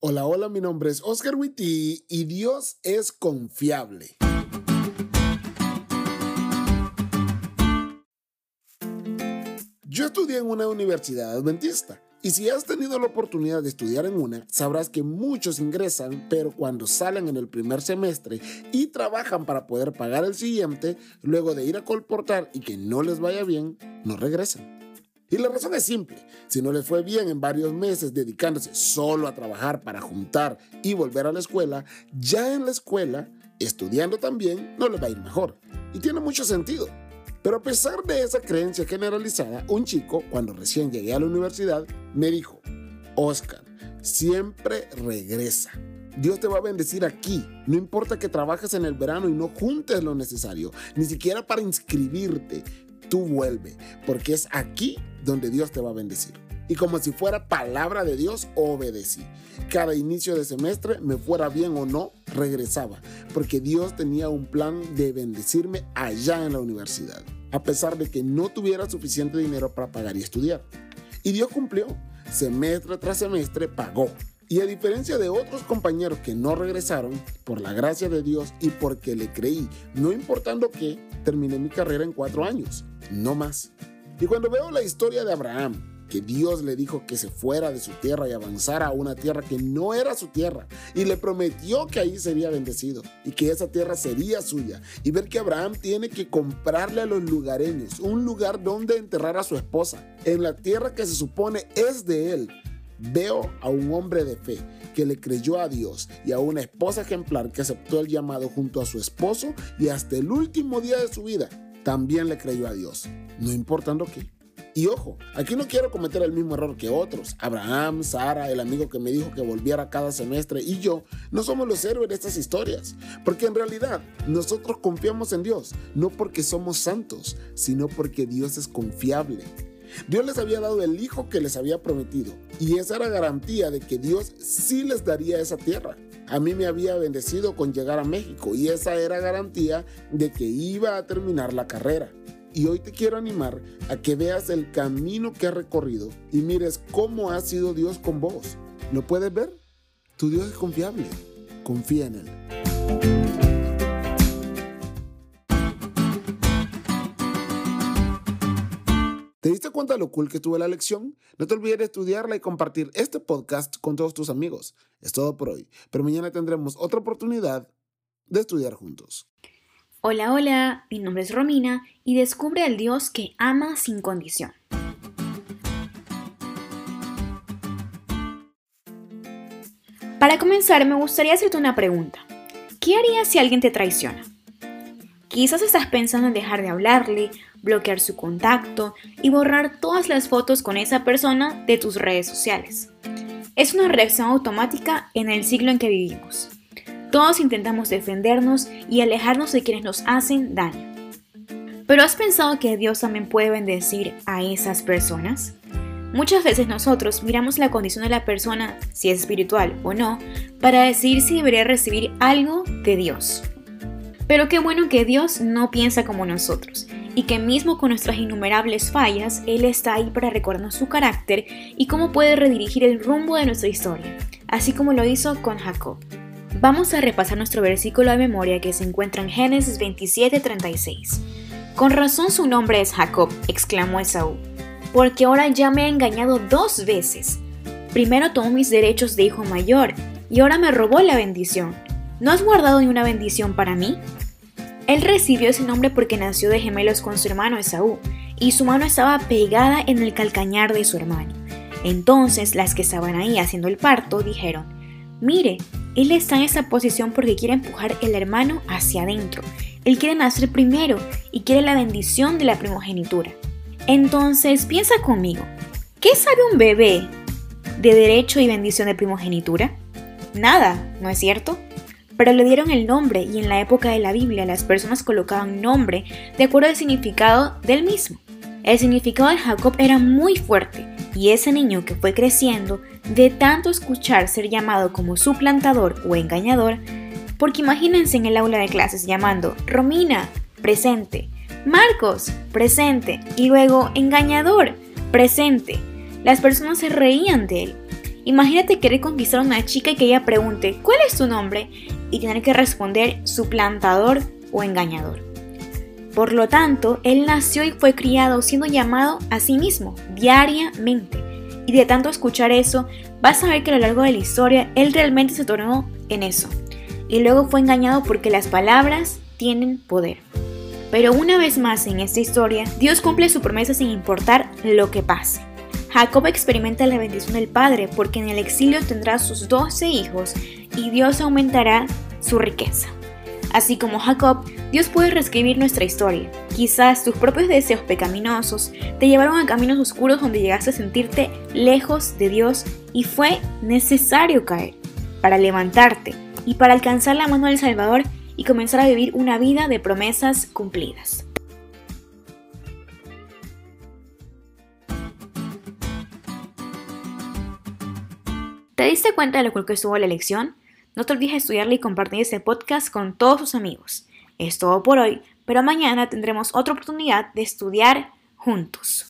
Hola, hola, mi nombre es Oscar Witty y Dios es confiable. Yo estudié en una universidad adventista y si has tenido la oportunidad de estudiar en una, sabrás que muchos ingresan, pero cuando salen en el primer semestre y trabajan para poder pagar el siguiente, luego de ir a colportar y que no les vaya bien, no regresan. Y la razón es simple, si no les fue bien en varios meses dedicándose solo a trabajar para juntar y volver a la escuela, ya en la escuela, estudiando también, no les va a ir mejor. Y tiene mucho sentido. Pero a pesar de esa creencia generalizada, un chico, cuando recién llegué a la universidad, me dijo, Oscar, siempre regresa. Dios te va a bendecir aquí. No importa que trabajes en el verano y no juntes lo necesario, ni siquiera para inscribirte tú vuelve, porque es aquí donde Dios te va a bendecir. Y como si fuera palabra de Dios, obedecí. Cada inicio de semestre, me fuera bien o no, regresaba, porque Dios tenía un plan de bendecirme allá en la universidad, a pesar de que no tuviera suficiente dinero para pagar y estudiar. Y Dios cumplió. Semestre tras semestre pagó. Y a diferencia de otros compañeros que no regresaron, por la gracia de Dios y porque le creí, no importando qué, terminé mi carrera en cuatro años no más. Y cuando veo la historia de Abraham, que Dios le dijo que se fuera de su tierra y avanzara a una tierra que no era su tierra, y le prometió que ahí sería bendecido y que esa tierra sería suya, y ver que Abraham tiene que comprarle a los lugareños un lugar donde enterrar a su esposa, en la tierra que se supone es de él, veo a un hombre de fe que le creyó a Dios y a una esposa ejemplar que aceptó el llamado junto a su esposo y hasta el último día de su vida también le creyó a Dios, no importando qué. Y ojo, aquí no quiero cometer el mismo error que otros. Abraham, Sara, el amigo que me dijo que volviera cada semestre y yo no somos los héroes de estas historias. Porque en realidad nosotros confiamos en Dios, no porque somos santos, sino porque Dios es confiable. Dios les había dado el hijo que les había prometido y esa era garantía de que Dios sí les daría esa tierra a mí me había bendecido con llegar a México y esa era garantía de que iba a terminar la carrera. Y hoy te quiero animar a que veas el camino que has recorrido y mires cómo ha sido Dios con vos. ¿Lo puedes ver? Tu Dios es confiable. Confía en Él. Diste cuenta lo cool que tuve la lección? No te olvides de estudiarla y compartir este podcast con todos tus amigos. Es todo por hoy, pero mañana tendremos otra oportunidad de estudiar juntos. Hola, hola, mi nombre es Romina y descubre al Dios que ama sin condición. Para comenzar, me gustaría hacerte una pregunta. ¿Qué harías si alguien te traiciona? Quizás estás pensando en dejar de hablarle, bloquear su contacto y borrar todas las fotos con esa persona de tus redes sociales. Es una reacción automática en el siglo en que vivimos. Todos intentamos defendernos y alejarnos de quienes nos hacen daño. Pero ¿has pensado que Dios también puede bendecir a esas personas? Muchas veces nosotros miramos la condición de la persona, si es espiritual o no, para decidir si debería recibir algo de Dios. Pero qué bueno que Dios no piensa como nosotros y que mismo con nuestras innumerables fallas, Él está ahí para recordarnos su carácter y cómo puede redirigir el rumbo de nuestra historia, así como lo hizo con Jacob. Vamos a repasar nuestro versículo de memoria que se encuentra en Génesis 27:36. Con razón su nombre es Jacob, exclamó Esaú, porque ahora ya me ha engañado dos veces. Primero tomó mis derechos de hijo mayor y ahora me robó la bendición. ¿No has guardado ni una bendición para mí? Él recibió ese nombre porque nació de gemelos con su hermano Esaú, y su mano estaba pegada en el calcañar de su hermano. Entonces las que estaban ahí haciendo el parto dijeron, mire, él está en esa posición porque quiere empujar el hermano hacia adentro. Él quiere nacer primero y quiere la bendición de la primogenitura. Entonces piensa conmigo, ¿qué sabe un bebé de derecho y bendición de primogenitura? Nada, ¿no es cierto? Pero le dieron el nombre y en la época de la Biblia las personas colocaban nombre de acuerdo al significado del mismo. El significado de Jacob era muy fuerte y ese niño que fue creciendo de tanto escuchar ser llamado como suplantador o engañador, porque imagínense en el aula de clases llamando Romina, presente, Marcos, presente, y luego engañador, presente. Las personas se reían de él Imagínate querer conquistar a una chica y que ella pregunte, ¿cuál es tu nombre? Y tener que responder suplantador o engañador. Por lo tanto, él nació y fue criado siendo llamado a sí mismo diariamente. Y de tanto escuchar eso, vas a ver que a lo largo de la historia él realmente se tornó en eso. Y luego fue engañado porque las palabras tienen poder. Pero una vez más en esta historia, Dios cumple su promesa sin importar lo que pase. Jacob experimenta la bendición del Padre porque en el exilio tendrá sus doce hijos y Dios aumentará su riqueza. Así como Jacob, Dios puede reescribir nuestra historia. Quizás tus propios deseos pecaminosos te llevaron a caminos oscuros donde llegaste a sentirte lejos de Dios y fue necesario caer para levantarte y para alcanzar la mano del Salvador y comenzar a vivir una vida de promesas cumplidas. ¿Te diste cuenta de lo cool que estuvo la lección? No te olvides estudiarle y compartir este podcast con todos tus amigos. Es todo por hoy, pero mañana tendremos otra oportunidad de estudiar juntos.